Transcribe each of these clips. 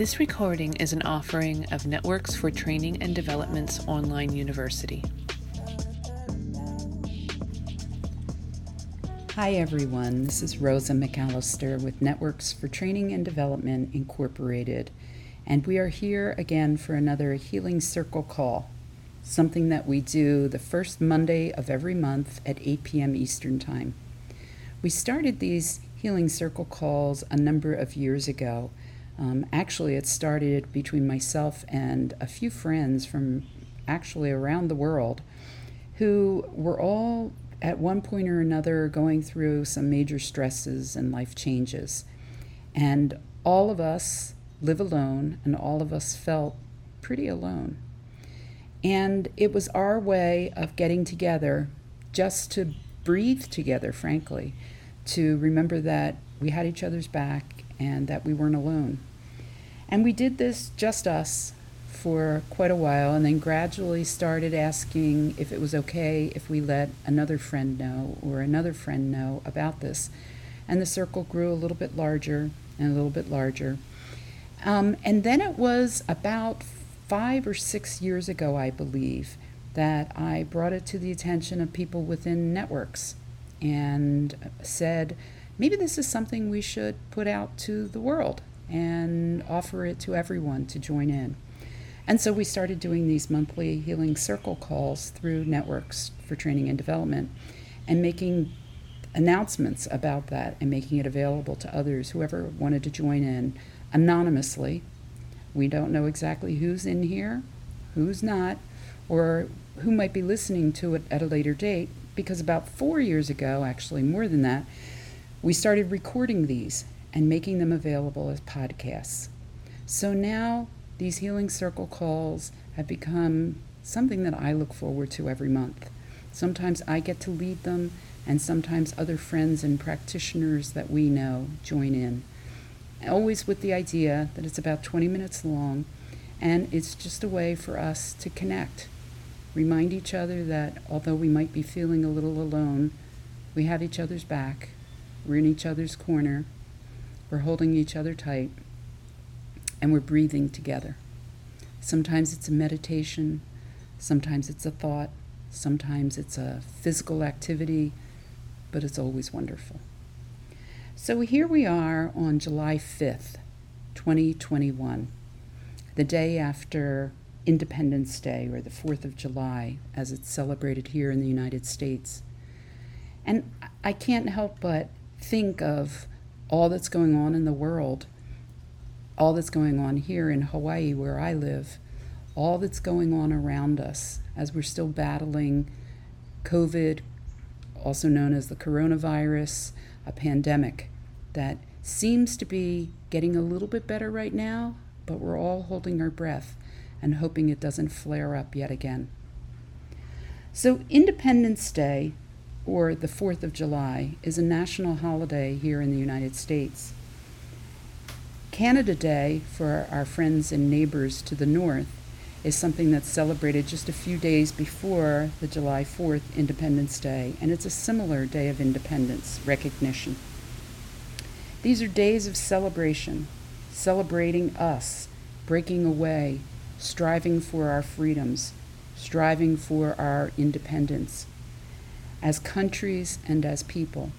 This recording is an offering of Networks for Training and Development's online university. Hi, everyone. This is Rosa McAllister with Networks for Training and Development Incorporated, and we are here again for another Healing Circle call, something that we do the first Monday of every month at 8 p.m. Eastern Time. We started these Healing Circle calls a number of years ago um, actually, it started between myself and a few friends from actually around the world who were all at one point or another going through some major stresses and life changes. And all of us live alone, and all of us felt pretty alone. And it was our way of getting together just to breathe together, frankly, to remember that we had each other's back and that we weren't alone. And we did this just us for quite a while and then gradually started asking if it was okay if we let another friend know or another friend know about this. And the circle grew a little bit larger and a little bit larger. Um, and then it was about five or six years ago, I believe, that I brought it to the attention of people within networks and said, maybe this is something we should put out to the world and offer it to everyone to join in. And so we started doing these monthly healing circle calls through networks for training and development and making announcements about that and making it available to others, whoever wanted to join in anonymously. We don't know exactly who's in here, who's not, or who might be listening to it at a later date, because about four years ago, actually more than that, we started recording these and making them available as podcasts. So now these Healing Circle calls have become something that I look forward to every month. Sometimes I get to lead them, and sometimes other friends and practitioners that we know join in. Always with the idea that it's about 20 minutes long, and it's just a way for us to connect. Remind each other that although we might be feeling a little alone, we have each other's back, we're in each other's corner, we're holding each other tight and we're breathing together. Sometimes it's a meditation, sometimes it's a thought, sometimes it's a physical activity, but it's always wonderful. So here we are on July 5th, 2021, the day after Independence Day, or the 4th of July, as it's celebrated here in the United States. And I can't help but think of all that's going on in the world, all that's going on here in Hawaii, where I live, all that's going on around us as we're still battling COVID, also known as the coronavirus, a pandemic that seems to be getting a little bit better right now, but we're all holding our breath and hoping it doesn't flare up yet again. So, Independence Day or the 4th of July, is a national holiday here in the United States. Canada Day, for our friends and neighbors to the north, is something that's celebrated just a few days before the July 4th Independence Day, and it's a similar day of independence recognition. These are days of celebration, celebrating us, breaking away, striving for our freedoms, striving for our independence as countries and as people.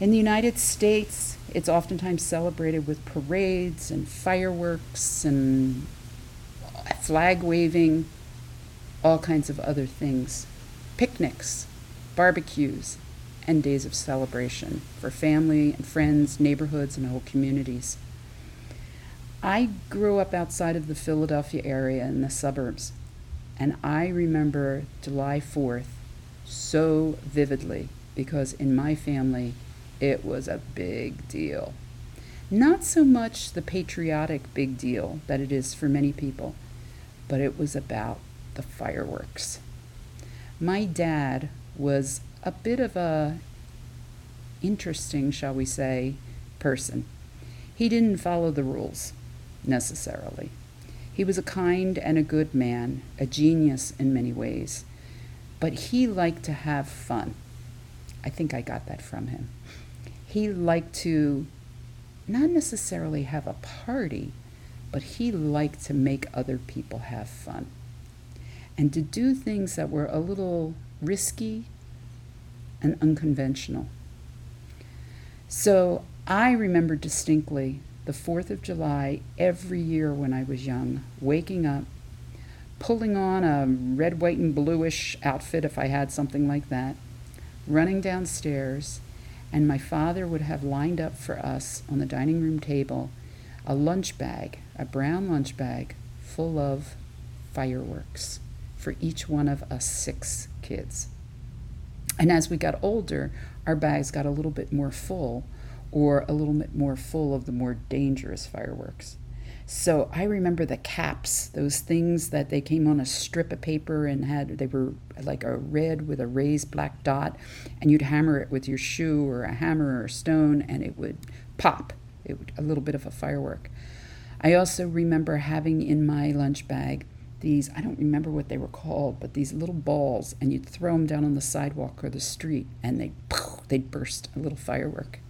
In the United States, it's oftentimes celebrated with parades and fireworks and flag waving, all kinds of other things, picnics, barbecues, and days of celebration for family and friends, neighborhoods, and whole communities. I grew up outside of the Philadelphia area in the suburbs, and I remember July 4th so vividly because in my family it was a big deal. Not so much the patriotic big deal that it is for many people, but it was about the fireworks. My dad was a bit of a interesting, shall we say, person. He didn't follow the rules necessarily. He was a kind and a good man, a genius in many ways but he liked to have fun. I think I got that from him. He liked to not necessarily have a party, but he liked to make other people have fun and to do things that were a little risky and unconventional. So I remember distinctly the 4th of July every year when I was young, waking up, pulling on a red, white, and bluish outfit if I had something like that, running downstairs, and my father would have lined up for us on the dining room table a lunch bag, a brown lunch bag full of fireworks for each one of us six kids. And as we got older, our bags got a little bit more full, or a little bit more full of the more dangerous fireworks. So I remember the caps, those things that they came on a strip of paper and had, they were like a red with a raised black dot, and you'd hammer it with your shoe or a hammer or a stone, and it would pop. It would, a little bit of a firework. I also remember having in my lunch bag these, I don't remember what they were called, but these little balls, and you'd throw them down on the sidewalk or the street, and they'd, they'd burst a little firework.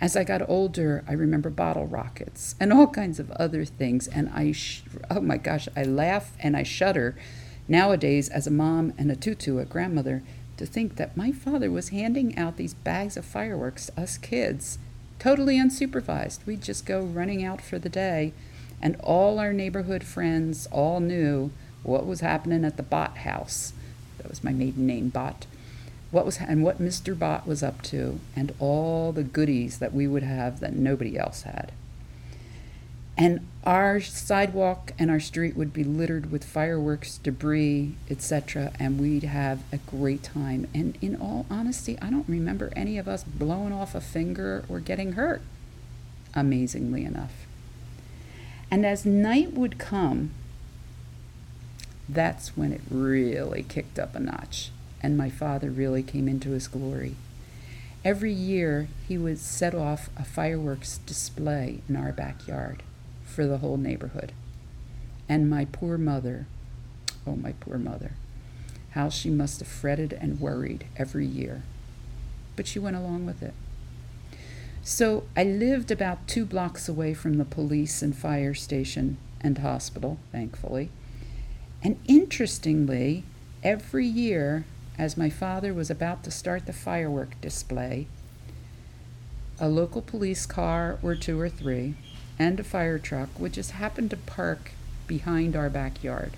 As I got older, I remember bottle rockets and all kinds of other things. And I, sh- oh my gosh, I laugh and I shudder nowadays as a mom and a tutu, a grandmother, to think that my father was handing out these bags of fireworks to us kids, totally unsupervised. We'd just go running out for the day, and all our neighborhood friends all knew what was happening at the Bott house. That was my maiden name, Bott what was and what Mr. Bott was up to, and all the goodies that we would have that nobody else had. And our sidewalk and our street would be littered with fireworks, debris, etc., and we'd have a great time. And in all honesty, I don't remember any of us blowing off a finger or getting hurt, amazingly enough. And as night would come, that's when it really kicked up a notch and my father really came into his glory. Every year, he would set off a fireworks display in our backyard for the whole neighborhood. And my poor mother, oh, my poor mother, how she must have fretted and worried every year. But she went along with it. So I lived about two blocks away from the police and fire station and hospital, thankfully. And interestingly, every year as my father was about to start the firework display, a local police car or two or three and a fire truck would just happen to park behind our backyard.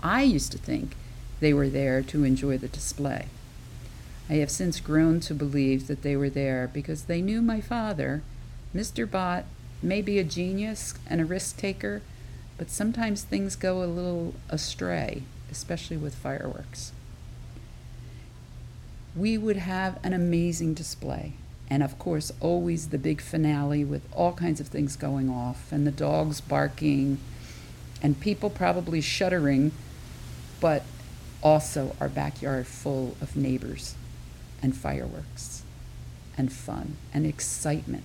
I used to think they were there to enjoy the display. I have since grown to believe that they were there because they knew my father, Mr. Bott, may be a genius and a risk taker, but sometimes things go a little astray especially with fireworks. We would have an amazing display. And of course, always the big finale with all kinds of things going off and the dogs barking and people probably shuddering, but also our backyard full of neighbors and fireworks and fun and excitement.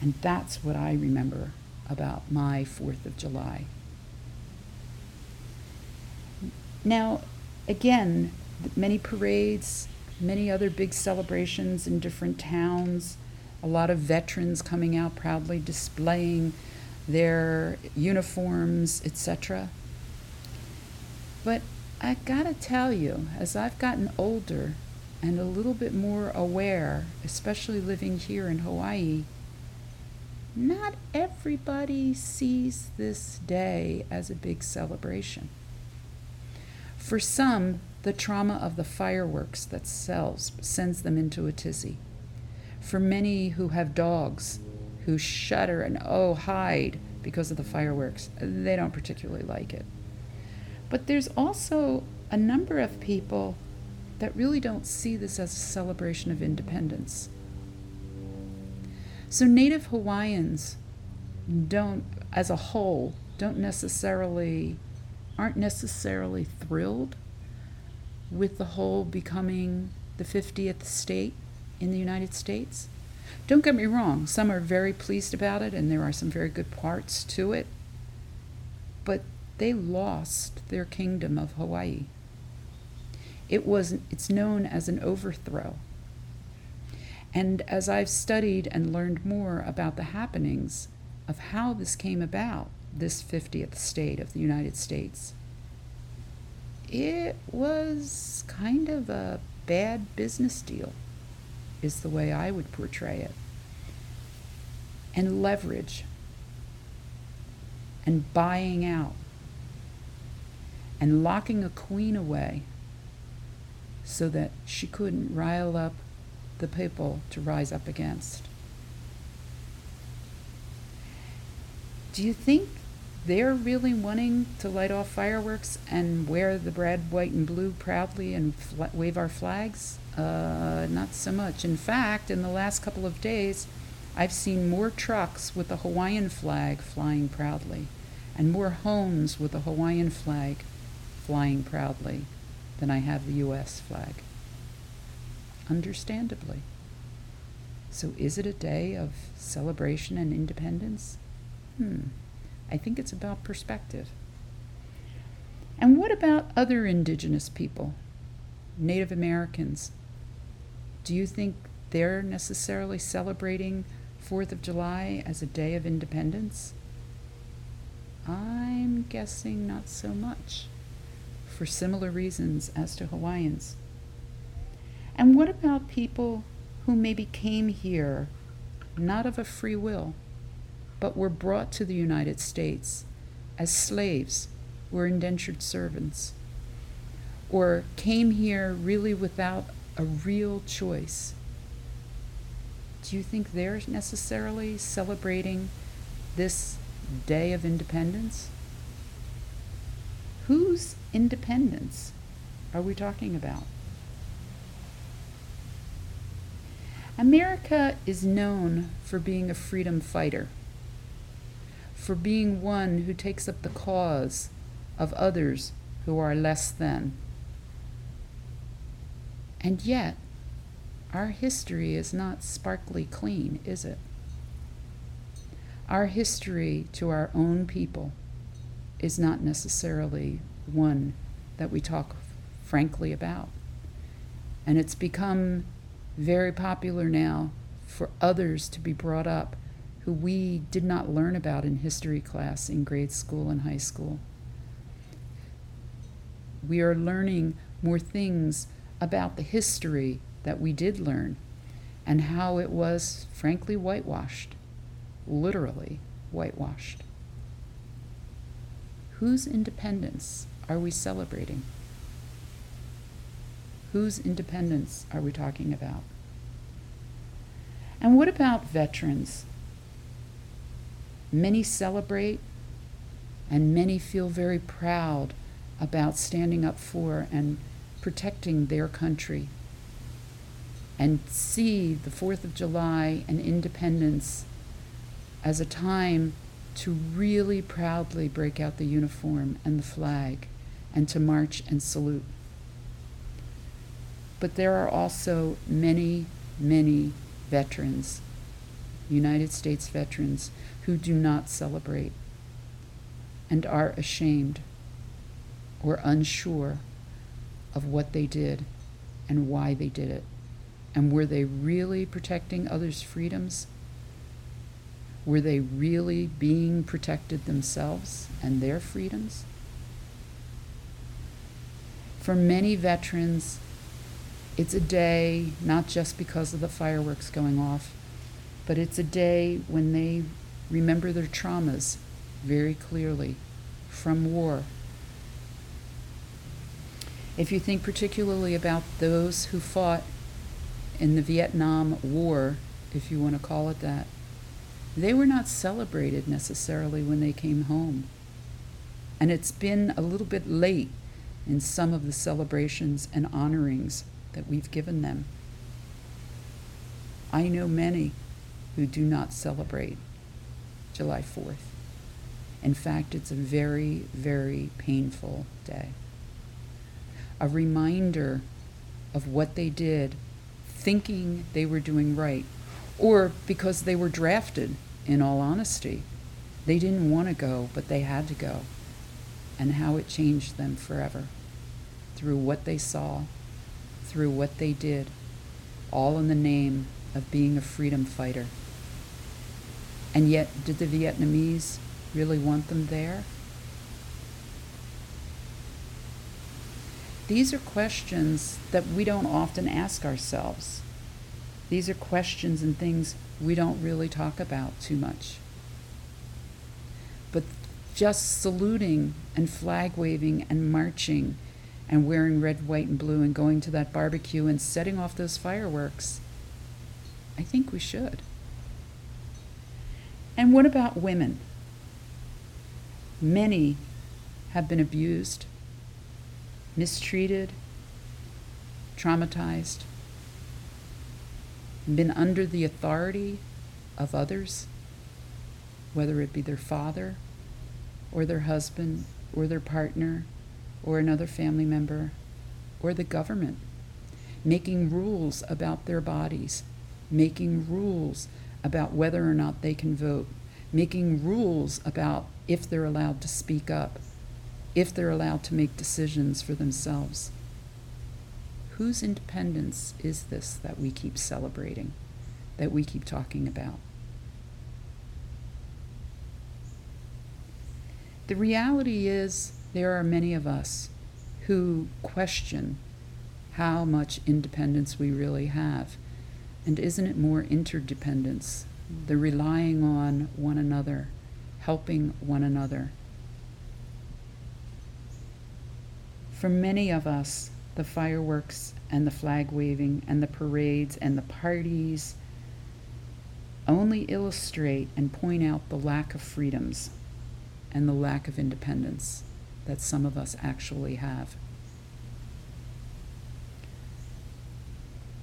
And that's what I remember about my 4th of July. Now, again, many parades, many other big celebrations in different towns, a lot of veterans coming out proudly displaying their uniforms, etc. But I gotta tell you, as I've gotten older and a little bit more aware, especially living here in Hawaii, not everybody sees this day as a big celebration. For some, the trauma of the fireworks that sells sends them into a tizzy. For many who have dogs who shudder and oh hide because of the fireworks, they don't particularly like it. But there's also a number of people that really don't see this as a celebration of independence. So, Native Hawaiians don't, as a whole, don't necessarily aren't necessarily thrilled with the whole becoming the 50th state in the United States. Don't get me wrong, some are very pleased about it and there are some very good parts to it, but they lost their kingdom of Hawaii. It was it's known as an overthrow. And as I've studied and learned more about the happenings of how this came about, this 50th state of the United States, it was kind of a bad business deal, is the way I would portray it. And leverage, and buying out, and locking a queen away so that she couldn't rile up the people to rise up against. Do you think they're really wanting to light off fireworks and wear the red, white, and blue proudly and fl- wave our flags? Uh, not so much. In fact, in the last couple of days, I've seen more trucks with the Hawaiian flag flying proudly and more homes with the Hawaiian flag flying proudly than I have the U.S. flag. Understandably. So, is it a day of celebration and independence? Hmm. I think it's about perspective. And what about other indigenous people? Native Americans? Do you think they're necessarily celebrating 4th of July as a day of independence? I'm guessing not so much, for similar reasons as to Hawaiians. And what about people who maybe came here not of a free will? But were brought to the United States as slaves, were indentured servants, or came here really without a real choice. Do you think they're necessarily celebrating this day of independence? Whose independence are we talking about? America is known for being a freedom fighter for being one who takes up the cause of others who are less than. And yet, our history is not sparkly clean, is it? Our history to our own people is not necessarily one that we talk frankly about. And it's become very popular now for others to be brought up who we did not learn about in history class in grade school and high school. We are learning more things about the history that we did learn and how it was, frankly, whitewashed, literally whitewashed. Whose independence are we celebrating? Whose independence are we talking about? And what about veterans? Many celebrate, and many feel very proud about standing up for and protecting their country and see the 4th of July and independence as a time to really proudly break out the uniform and the flag and to march and salute. But there are also many, many veterans, United States veterans, who do not celebrate and are ashamed or unsure of what they did and why they did it. And were they really protecting others' freedoms? Were they really being protected themselves and their freedoms? For many veterans, it's a day not just because of the fireworks going off, but it's a day when they remember their traumas very clearly from war. If you think particularly about those who fought in the Vietnam War, if you want to call it that, they were not celebrated necessarily when they came home. And it's been a little bit late in some of the celebrations and honorings that we've given them. I know many who do not celebrate July 4th. In fact, it's a very, very painful day. A reminder of what they did, thinking they were doing right, or because they were drafted, in all honesty. They didn't want to go, but they had to go, and how it changed them forever through what they saw, through what they did, all in the name of being a freedom fighter. And yet, did the Vietnamese really want them there? These are questions that we don't often ask ourselves. These are questions and things we don't really talk about too much. But just saluting and flag waving and marching and wearing red, white, and blue and going to that barbecue and setting off those fireworks, I think we should. And what about women? Many have been abused, mistreated, traumatized, been under the authority of others, whether it be their father or their husband or their partner or another family member or the government, making rules about their bodies, making rules about whether or not they can vote, making rules about if they're allowed to speak up, if they're allowed to make decisions for themselves. Whose independence is this that we keep celebrating, that we keep talking about? The reality is, there are many of us who question how much independence we really have. And isn't it more interdependence, the relying on one another, helping one another? For many of us, the fireworks and the flag waving and the parades and the parties only illustrate and point out the lack of freedoms and the lack of independence that some of us actually have.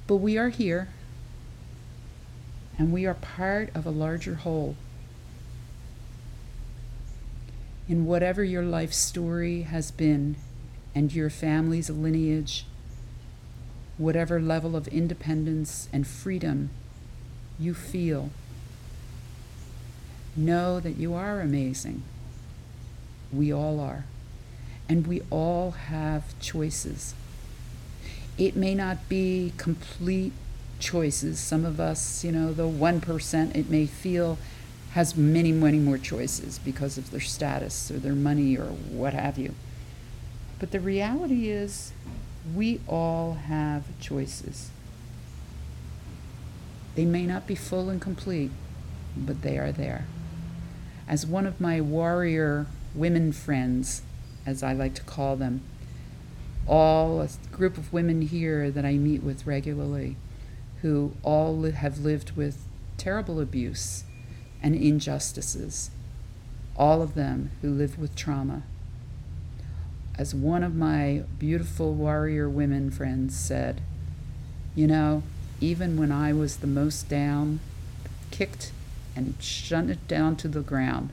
But we are here, and we are part of a larger whole. In whatever your life story has been, and your family's lineage, whatever level of independence and freedom you feel, know that you are amazing. We all are. And we all have choices. It may not be complete choices. Some of us, you know, the 1%, it may feel has many, many more choices because of their status or their money or what have you. But the reality is, we all have choices. They may not be full and complete, but they are there. As one of my warrior women friends, as I like to call them, all a group of women here that I meet with regularly who all have lived with terrible abuse and injustices, all of them who live with trauma. As one of my beautiful warrior women friends said, you know, even when I was the most down, kicked and shunted down to the ground,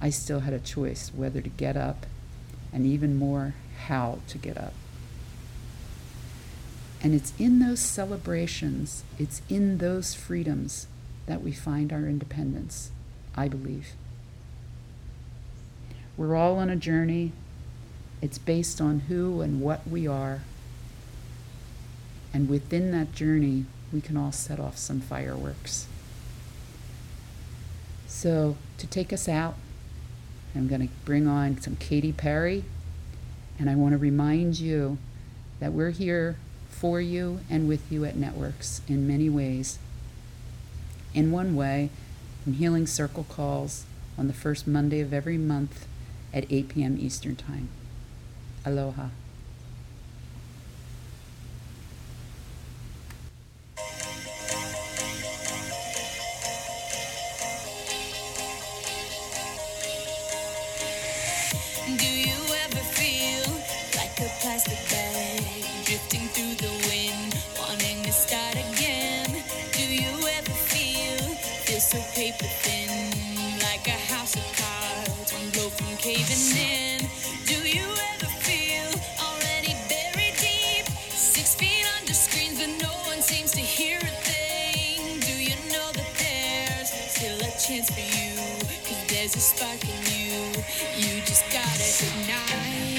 I still had a choice whether to get up and even more how to get up. And it's in those celebrations, it's in those freedoms that we find our independence, I believe. We're all on a journey. It's based on who and what we are. And within that journey, we can all set off some fireworks. So, to take us out, I'm going to bring on some Katy Perry. And I want to remind you that we're here for you and with you at Networks in many ways. In one way, in Healing Circle calls on the first Monday of every month at 8 p.m. Eastern Time. Aloha. chance for you. Cause there's a spark in you. You just gotta ignite.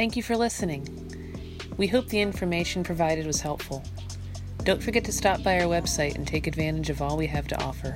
Thank you for listening. We hope the information provided was helpful. Don't forget to stop by our website and take advantage of all we have to offer.